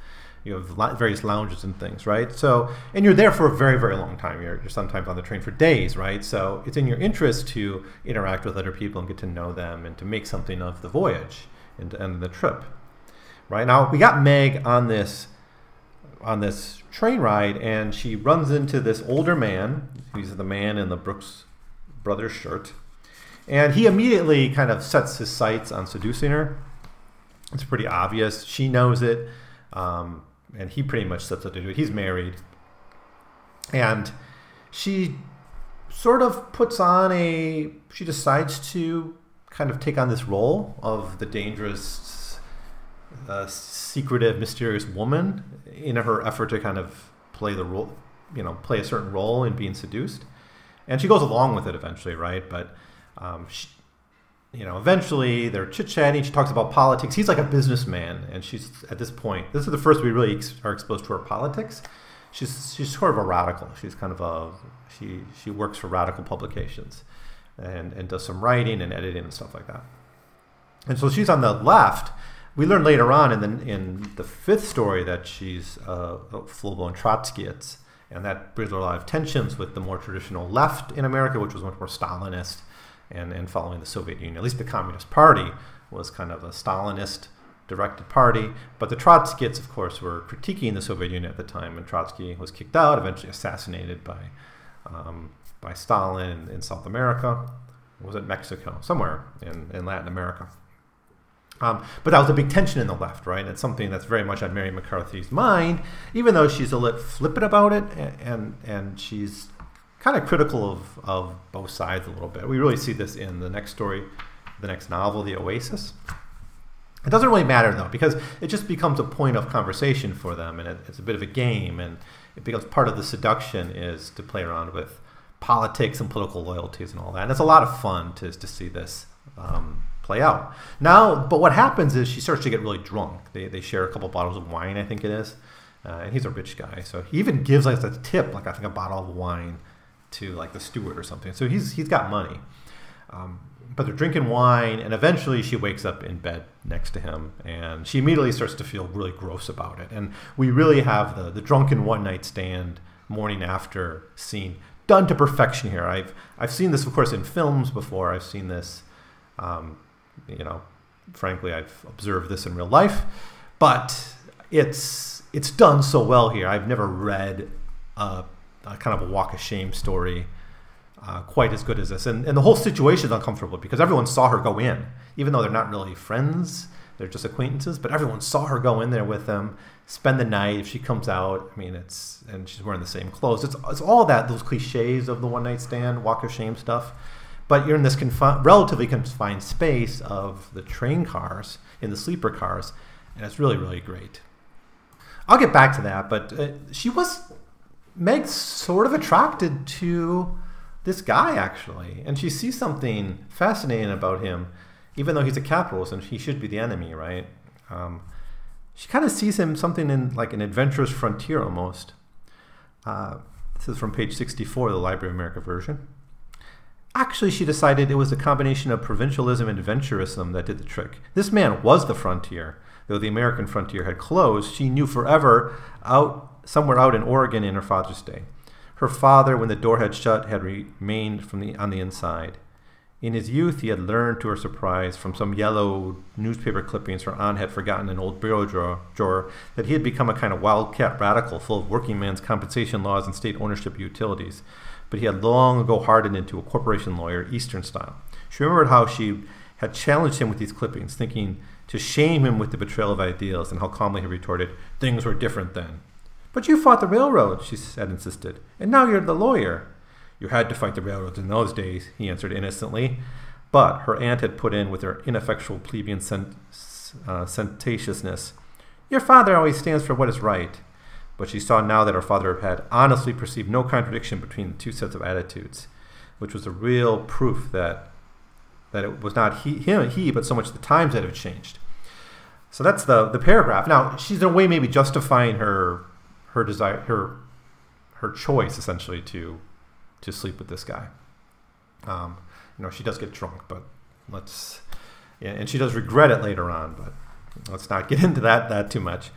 you have various lounges and things, right? So, and you're there for a very, very long time. You're, you're sometimes on the train for days, right? So it's in your interest to interact with other people and get to know them and to make something of the voyage and, the trip, right? Now we got Meg on this on this train ride, and she runs into this older man. He's the man in the Brooks Brothers shirt, and he immediately kind of sets his sights on seducing her. It's pretty obvious. She knows it. Um, and he pretty much sets out to do it. He's married, and she sort of puts on a. She decides to kind of take on this role of the dangerous, uh, secretive, mysterious woman in her effort to kind of play the role, you know, play a certain role in being seduced, and she goes along with it eventually, right? But um, she, you know, eventually they're chit chatting. She talks about politics. He's like a businessman, and she's at this point. This is the first we really ex- are exposed to her politics. She's she's sort of a radical. She's kind of a she she works for radical publications, and and does some writing and editing and stuff like that. And so she's on the left. We learn later on in the in the fifth story that she's uh, a full blown Trotskyist, and that brings a lot of tensions with the more traditional left in America, which was much more Stalinist and, and following the Soviet Union. At least the Communist Party was kind of a Stalinist directed party. But the Trotskyists, of course, were critiquing the Soviet Union at the time, and Trotsky was kicked out, eventually assassinated by, um, by Stalin in, South America. was it Mexico? Somewhere in, in Latin America. Um, but that was a big tension in the left, right? It's something that's very much on Mary McCarthy's mind, even though she's a little flippant about it, and, and, and she's kind of critical of, of both sides a little bit. We really see this in the next story, the next novel, The Oasis. It doesn't really matter though, because it just becomes a point of conversation for them, and it, it's a bit of a game, and it becomes part of the seduction is to play around with politics and political loyalties and all that. And it's a lot of fun to, to see this um, play out. Now, but what happens is she starts to get really drunk. They, they share a couple bottles of wine, I think it is, uh, and he's a rich guy, so he even gives us a tip, like I think a bottle of wine to like the steward or something. So he's he's got money. Um, but they're drinking wine, and eventually she wakes up in bed next to him, and she immediately starts to feel really gross about it. And we really have the the drunken one night stand morning after scene done to perfection here. I've I've seen this, of course, in films before. I've seen this, um, you know, frankly, I've observed this in real life, but it's it's done so well here. I've never read a uh, kind of a walk of shame story uh, quite as good as this. And, and the whole situation is uncomfortable because everyone saw her go in, even though they're not really friends, they're just acquaintances, but everyone saw her go in there with them, spend the night. If she comes out, I mean, it's, and she's wearing the same clothes. It's, it's all that, those cliches of the one night stand, walk of shame stuff. But you're in this confi- relatively confined space of the train cars, in the sleeper cars, and it's really, really great. I'll get back to that, but uh, she was Meg's sort of attracted to this guy actually, and she sees something fascinating about him, even though he's a capitalist and he should be the enemy, right? Um, she kind of sees him something in like an adventurous frontier almost. Uh, this is from page 64 of the Library of America version. Actually, she decided it was a combination of provincialism and adventurism that did the trick. This man was the frontier. Though the American frontier had closed, she knew forever out somewhere out in Oregon in her father's day. Her father, when the door had shut, had remained from the, on the inside. In his youth, he had learned to her surprise from some yellow newspaper clippings her aunt had forgotten in an old bureau drawer, drawer that he had become a kind of wildcat radical full of working man's compensation laws and state ownership utilities. But he had long ago hardened into a corporation lawyer, Eastern style. She remembered how she had challenged him with these clippings, thinking to shame him with the betrayal of ideals, and how calmly he retorted, Things were different then. But you fought the railroad, she said, insisted, and now you're the lawyer. You had to fight the railroads in those days, he answered innocently. But her aunt had put in with her ineffectual plebeian uh, sententiousness, Your father always stands for what is right. But she saw now that her father had honestly perceived no contradiction between the two sets of attitudes, which was a real proof that that it was not he, him, he, but so much the times that have changed. So that's the the paragraph. Now she's in a way maybe justifying her her desire her her choice essentially to to sleep with this guy. Um, you know, she does get drunk, but let's and she does regret it later on, but let's not get into that that too much.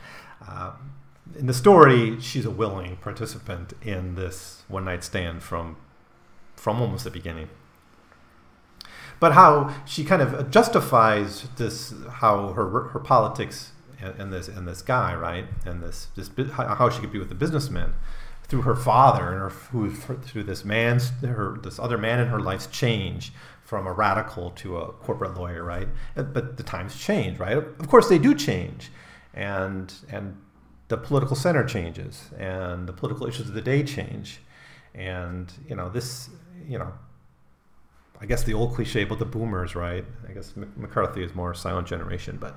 Uh, in the story, she's a willing participant in this one night stand from from almost the beginning but how she kind of justifies this, how her her politics and, and this and this guy, right, and this this how she could be with the businessman through her father and her who through this man's her this other man in her life's change from a radical to a corporate lawyer, right? But the times change, right? Of course they do change, and and the political center changes, and the political issues of the day change, and you know this, you know, I guess the old cliche about the boomers, right? I guess McCarthy is more silent generation, but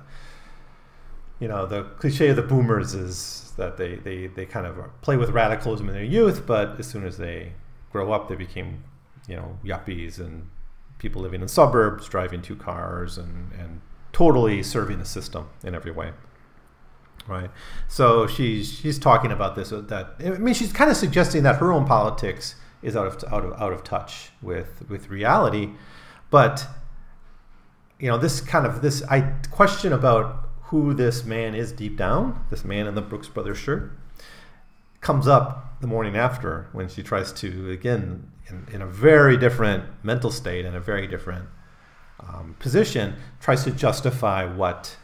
you know, the cliche of the boomers is that they, they, they kind of play with radicalism in their youth, but as soon as they grow up, they became, you know, yuppies and people living in suburbs, driving two cars, and, and totally serving the system in every way. Right. So she's she's talking about this. Uh, that I mean, she's kind of suggesting that her own politics is out of out of out of touch with with reality. But you know, this kind of this I question about who this man is deep down, this man in the Brooks Brothers shirt, comes up the morning after when she tries to again in, in a very different mental state and a very different um, position tries to justify what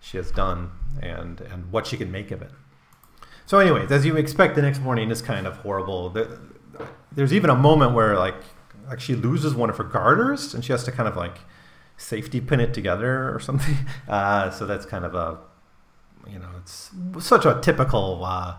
she has done and and what she can make of it. So, anyways, as you expect, the next morning is kind of horrible. The, there's even a moment where like like she loses one of her garters and she has to kind of like safety pin it together or something. Uh, so that's kind of a you know it's such a typical. Uh,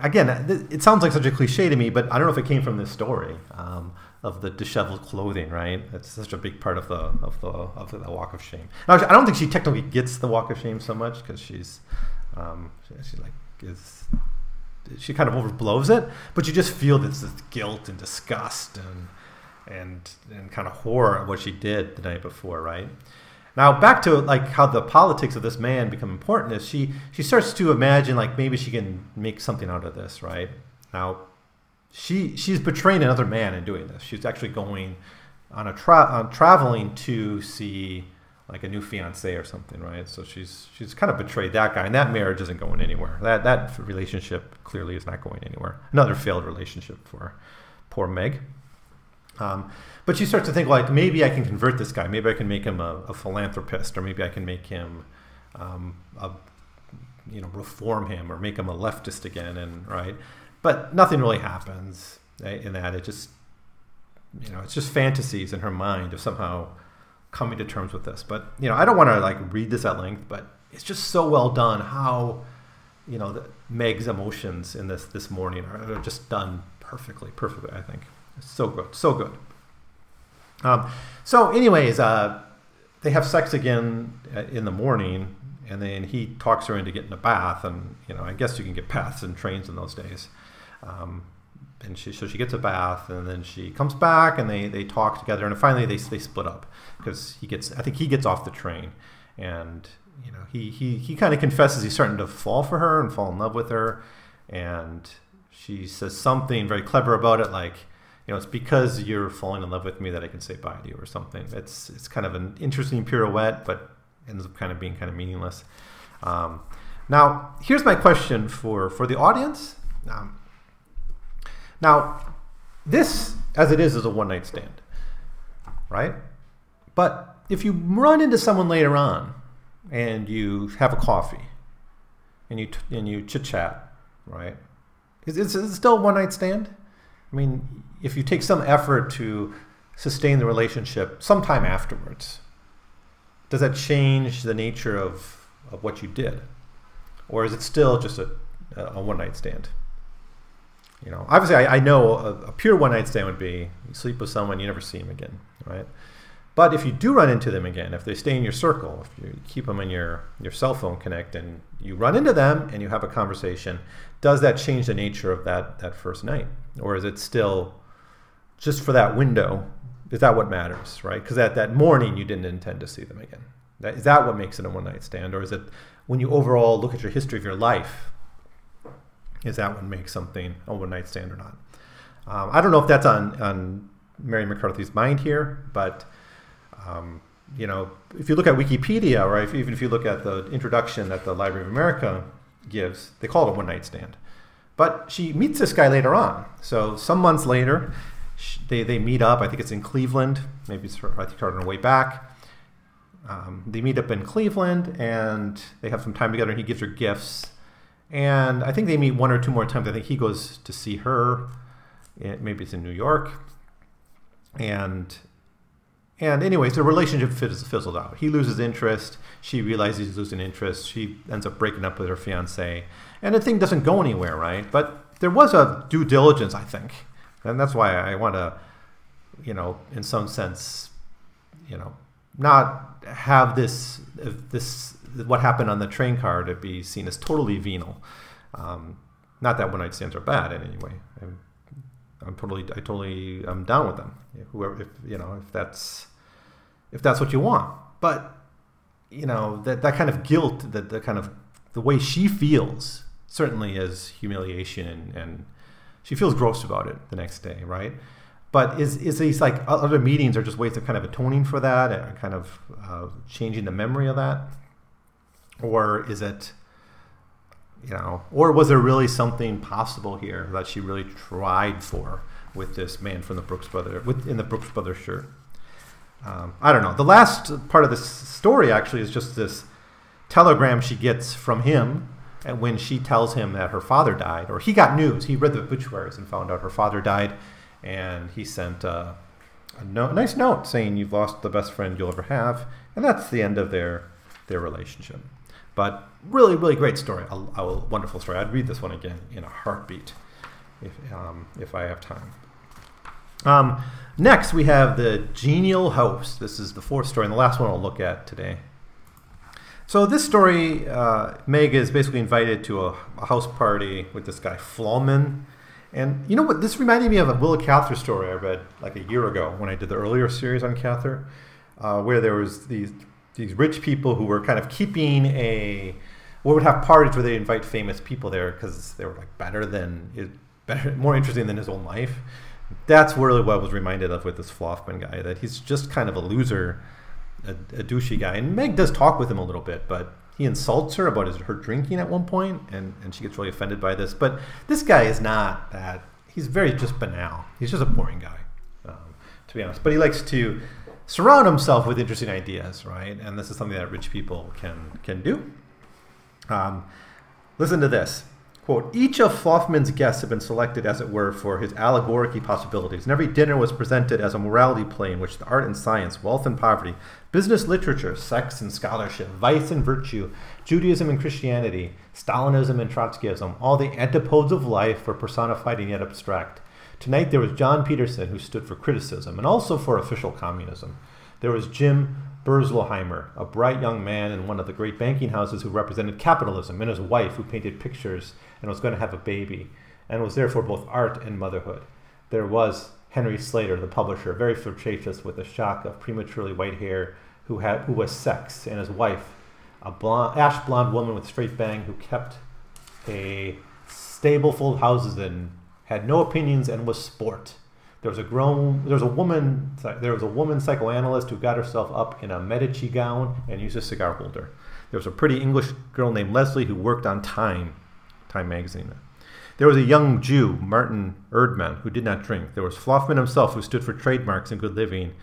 again, it sounds like such a cliche to me, but I don't know if it came from this story um, of the disheveled clothing. Right, it's such a big part of the of the of the walk of shame. I don't think she technically gets the walk of shame so much because she's um, she, she like is she kind of overblows it, but you just feel this, this guilt and disgust and and and kind of horror of what she did the night before, right? Now back to like how the politics of this man become important is she she starts to imagine like maybe she can make something out of this, right? Now she she's betraying another man in doing this. She's actually going on a tra- on traveling to see like a new fiance or something, right? So she's she's kind of betrayed that guy, and that marriage isn't going anywhere. That that relationship clearly is not going anywhere. Another failed relationship for poor Meg. Um, but she starts to think like maybe I can convert this guy. Maybe I can make him a, a philanthropist, or maybe I can make him, um, a, you know, reform him or make him a leftist again. And right, but nothing really happens eh, in that. It just, you know, it's just fantasies in her mind of somehow coming to terms with this. But you know, I don't want to like read this at length, but it's just so well done how you know Meg's emotions in this this morning are, are just done perfectly, perfectly. I think so good, so good. Um, so, anyways, uh, they have sex again uh, in the morning, and then he talks her into getting a bath, and you know, I guess you can get baths and trains in those days. Um, and she, so she gets a bath, and then she comes back, and they, they talk together, and finally they, they split up because he gets I think he gets off the train, and you know he he, he kind of confesses he's starting to fall for her and fall in love with her, and she says something very clever about it, like you know it's because you're falling in love with me that I can say bye to you or something. It's it's kind of an interesting pirouette, but ends up kind of being kind of meaningless. Um, now here's my question for for the audience. Um, now, this, as it is, is a one night stand, right? But if you run into someone later on and you have a coffee and you, and you chit chat, right? Is, is it still a one night stand? I mean, if you take some effort to sustain the relationship sometime afterwards, does that change the nature of, of what you did? Or is it still just a, a one night stand? You know, obviously, I, I know a, a pure one night stand would be you sleep with someone, you never see them again, right? But if you do run into them again, if they stay in your circle, if you keep them in your, your cell phone connect and you run into them and you have a conversation, does that change the nature of that, that first night? Or is it still just for that window? Is that what matters, right? Because at that morning you didn't intend to see them again. That, is that what makes it a one night stand, or is it when you overall look at your history of your life? Is that what makes something a one night stand or not? Um, I don't know if that's on on Mary McCarthy's mind here, but um, you know, if you look at Wikipedia, or if, even if you look at the introduction that the Library of America gives, they call it a one night stand. But she meets this guy later on. So some months later, they, they meet up. I think it's in Cleveland. Maybe it's I think on her way back. Um, they meet up in Cleveland and they have some time together. And he gives her gifts. And I think they meet one or two more times. I think he goes to see her. It, maybe it's in New York. And and anyways, the relationship fizzled out. He loses interest. She realizes he's losing interest. She ends up breaking up with her fiance, and the thing doesn't go anywhere, right? But there was a due diligence, I think, and that's why I want to, you know, in some sense, you know, not have this this what happened on the train car to be seen as totally venal. Um, not that one night stands are bad in any way. I'm, I'm totally, I totally, I'm down with them. Whoever, if you know, if that's, if that's what you want. But, you know, that that kind of guilt, that the kind of the way she feels, certainly is humiliation, and, and she feels gross about it the next day, right? But is is these like other meetings are just ways of kind of atoning for that, and kind of uh, changing the memory of that, or is it? you know, or was there really something possible here that she really tried for with this man from the Brooks Brothers, in the Brooks Brothers shirt? Um, I don't know. The last part of this story actually is just this telegram she gets from him, and when she tells him that her father died, or he got news, he read the obituaries and found out her father died, and he sent uh, a, no- a nice note saying, "You've lost the best friend you'll ever have," and that's the end of their their relationship. But really, really great story. A, a, wonderful story. I'd read this one again in a heartbeat if, um, if I have time. Um, next, we have the genial host. This is the fourth story, and the last one I'll look at today. So this story, uh, Meg is basically invited to a, a, house party with this guy Flahlman, and you know what? This reminded me of a Willa Cather story I read like a year ago when I did the earlier series on Cather, uh, where there was these these rich people who were kind of keeping a or would have parties where they invite famous people there because they were like better than better more interesting than his own life that's really what I was reminded of with this Flossman guy that he's just kind of a loser a, a douchey guy and Meg does talk with him a little bit but he insults her about his, her drinking at one point and, and she gets really offended by this but this guy is not that he's very just banal he's just a boring guy um, to be honest but he likes to surround himself with interesting ideas, right? And this is something that rich people can can do. Um, listen to this. Quote, each of Flossman's guests had been selected, as it were, for his allegoric possibilities, and every dinner was presented as a morality play in which the art and science, wealth and poverty, business literature, sex and scholarship, vice and virtue, Judaism and Christianity, Stalinism and Trotskyism, all the antipodes of life were personified and yet abstract. Tonight there was John Peterson, who stood for criticism and also for official communism. There was Jim Berslowheimer, a bright young man in one of the great banking houses who represented capitalism, and his wife, who painted pictures and was going to have a baby, and was therefore both art and motherhood. There was Henry Slater, the publisher, very flirtatious with a shock of prematurely white hair, who had who was sex, and his wife, a blonde, ash blonde woman with straight bang, who kept a stable full of houses in had no opinions and was sport. There was a grown, there was a woman, there was a woman psychoanalyst who got herself up in a Medici gown and used a cigar holder. There was a pretty English girl named Leslie who worked on Time, Time magazine. There was a young Jew, Martin Erdmann, who did not drink. There was Flossman himself, who stood for trademarks and good living,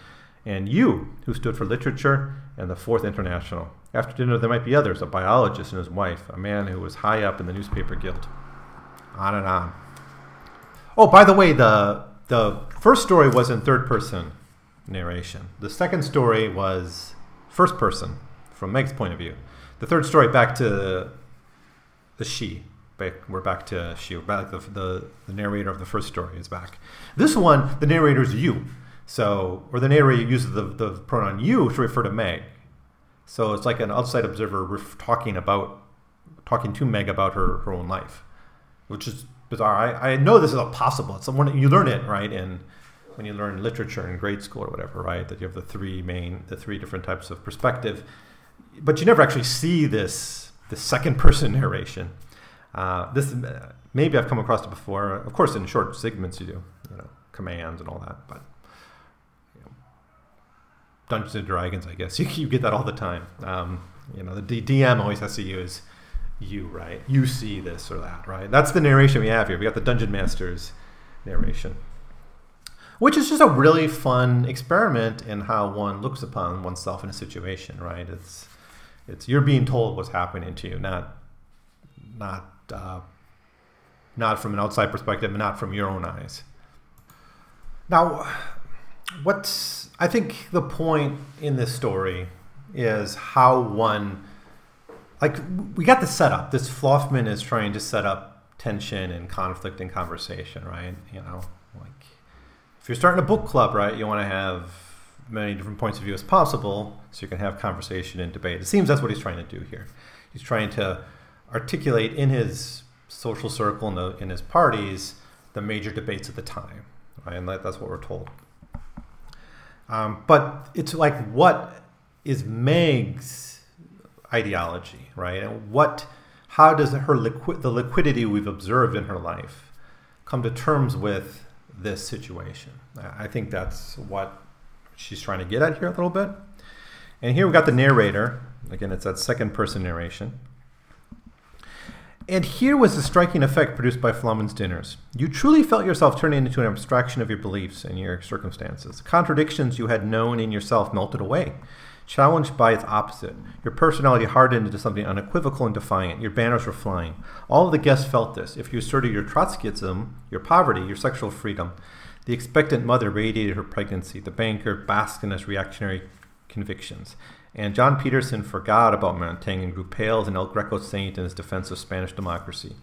and you, who stood for literature and the Fourth International. After dinner, there might be others a biologist and his wife, a man who was high up in the newspaper guild. On and on. Oh, by the way, the the first story was in third person narration. The second story was first person from Meg's point of view. The third story back to the she. Back, we're back to she. Back the, the the narrator of the first story is back. This one, the narrator is you. So, or the narrator uses the, the pronoun you to refer to Meg. So it's like an outside observer talking about, talking to Meg about her, her own life, which is bizarre. I, I know this is a possible. It's someone you learn it right in when you learn literature in grade school or whatever, right? That you have the three main, the three different types of perspective. but you never actually see this the second person narration. Uh, this maybe I've come across it before. Of course, in short segments you do, you know, commands and all that. But you know, Dungeons and Dragons, I guess you, you get that all the time. Um, you know, the DM always has to use you, right? You see this or that, right? That's the narration we have here. We got the Dungeon Master's narration, which is just a really fun experiment in how one looks upon oneself in a situation, right? It's it's you're being told what's happening to you, not not uh, not from an outside perspective, not from your own eyes. Now, what's I think the point in this story is how one like we got the setup. This Flossman is trying to set up tension and conflict and conversation, right? You know, like if you're starting a book club, right, you want to have many different points of view as possible so you can have conversation and debate. It seems that's what he's trying to do here. He's trying to articulate in his social circle and in, in his parties the major debates at the time, right? And that, that's what we're told. Um, but it's like, what is Meg's ideology, right? And what, how does her liquid, the liquidity we've observed in her life come to terms with this situation? I think that's what she's trying to get at here a little bit. And here we got the narrator. Again, it's that second person narration. And here was the striking effect produced by Flossman's dinners. You truly felt yourself turning into an abstraction of your beliefs and your circumstances. Contradictions you had known in yourself melted away. Challenged by its opposite, your personality hardened into something unequivocal and defiant. Your banners were flying. All of the guests felt this. If you asserted your Trotskyism, your poverty, your sexual freedom, the expectant mother radiated her pregnancy. The banker basked in his reactionary convictions. And John Peterson forgot about Montaigne and grew pale as an El Greco saint in his defense of Spanish democracy.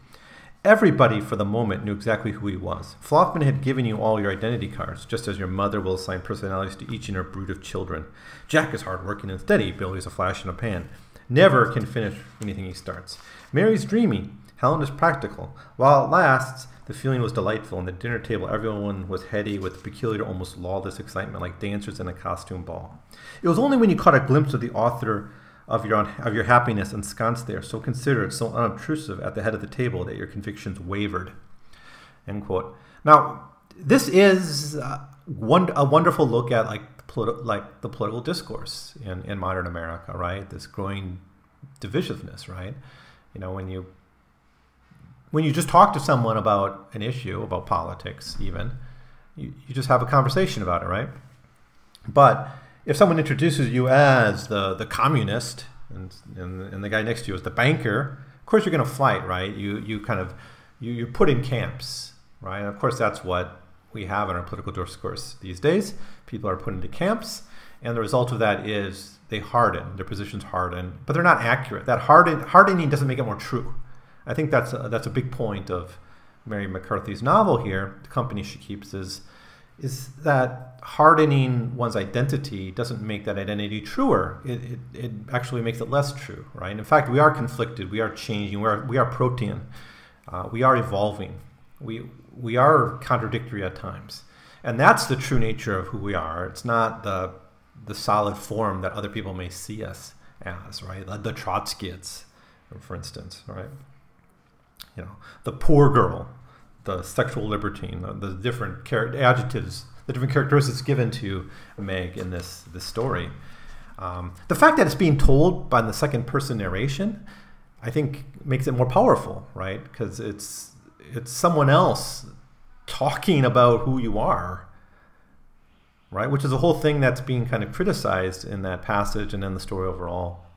Everybody, for the moment, knew exactly who he was. Flossman had given you all your identity cards, just as your mother will assign personalities to each in her brood of children. Jack is hardworking and steady. Billy is a flash in a pan. Never can finish anything he starts. Mary's dreamy. Helen is practical. While it lasts, the feeling was delightful. and the dinner table, everyone was heady with peculiar, almost lawless excitement, like dancers in a costume ball. It was only when you caught a glimpse of the author of your, of your happiness ensconced there, so considerate, so unobtrusive at the head of the table, that your convictions wavered. End quote. Now, this is uh, one, a wonderful look at like politi- like the political discourse in, in modern America, right? This growing divisiveness, right? You know, when you when you just talk to someone about an issue, about politics, even, you, you just have a conversation about it, right? But if someone introduces you as the, the communist and, and, and the guy next to you is the banker, of course you're going to fight, right? You, you kind of, you, you put in camps, right? And of course that's what we have in our political discourse these days. People are put into camps, and the result of that is they harden, their positions harden, but they're not accurate. That harden, hardening doesn't make it more true I think that's a, that's a big point of Mary McCarthy's novel here. The company she keeps is is that hardening one's identity doesn't make that identity truer. It, it, it, actually makes it less true, right? In fact, we are conflicted. We are changing. We are, we are protean. Uh, we are evolving. We, we are contradictory at times. And that's the true nature of who we are. It's not the, the solid form that other people may see us as, right? The, the Trotskyists, for instance, right? You know, the poor girl, the sexual libertine, the, the different char- adjectives, the different characteristics given to Meg in this this story. Um, the fact that it's being told by the second person narration, I think, makes it more powerful, right? Because it's it's someone else talking about who you are, right? Which is a whole thing that's being kind of criticized in that passage and in the story overall.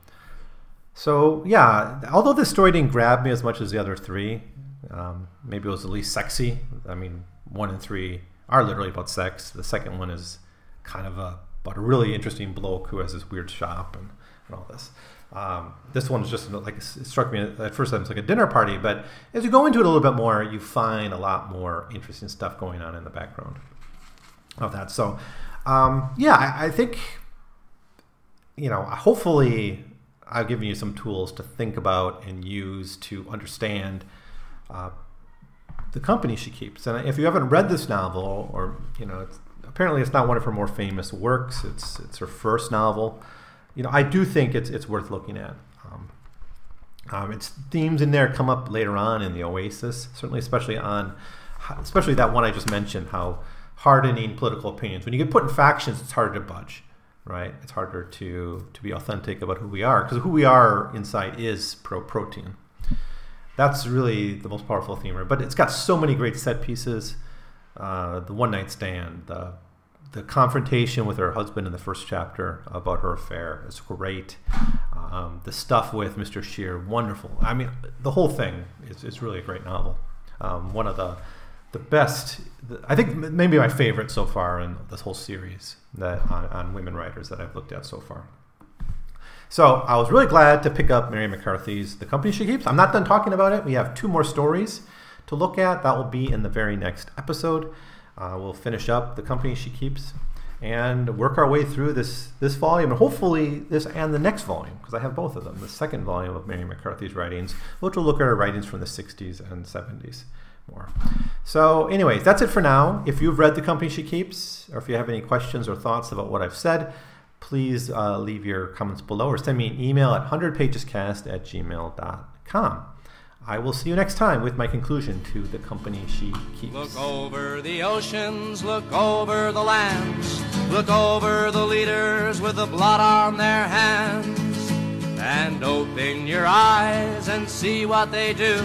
So yeah, although this story didn't grab me as much as the other three, um, maybe it was the least sexy. I mean, one and three are literally about sex. The second one is kind of a, about a really interesting bloke who has this weird shop and, and all this. Um, this one's just like it struck me at first. It's like a dinner party, but as you go into it a little bit more, you find a lot more interesting stuff going on in the background of that. So, um, yeah, I, I think you know, hopefully I've given you some tools to think about and use to understand uh, the company she keeps. And if you haven't read this novel, or you know, it's, apparently it's not one of her more famous works. It's it's her first novel, you know, I do think it's it's worth looking at. Um, um, its themes in there come up later on in the Oasis, certainly, especially on, especially that one I just mentioned, how hardening political opinions. When you get put in factions, it's harder to budge, right? It's harder to to be authentic about who we are because who we are inside is pro protean. That's really the most powerful theme, but it's got so many great set pieces. Uh, the one night stand, the the confrontation with her husband in the first chapter about her affair is great. Um, the stuff with Mr. Sheer, wonderful. I mean, the whole thing is, is really a great novel. Um, one of the the best, I think maybe my favorite so far in this whole series that on, on women writers that I've looked at so far. So I was really glad to pick up Mary McCarthy's The Company She Keeps. I'm not done talking about it. We have two more stories to look at. That will be in the very next episode. Uh, we'll finish up The Company She Keeps and work our way through this this volume and hopefully this and the next volume because I have both of them. The second volume of Mary McCarthy's writings, which will look at her writings from the 60s and 70s more. So, anyways, that's it for now. If you've read The Company She Keeps, or if you have any questions or thoughts about what I've said, please uh, leave your comments below or send me an email at 100pagescast at gmail.com. I will see you next time with my conclusion to The Company She Keeps. Look over the oceans, look over the lands, look over the leaders with the blood on their hands, and open your eyes and see what they do.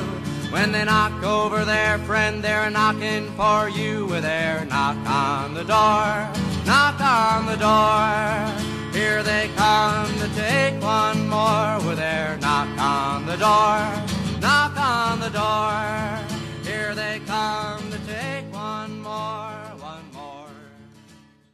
When they knock over their friend, they're knocking for you with their knock on the door, knock on the door. Here they come to take one more with their knock on the door, knock on the door. Here they come.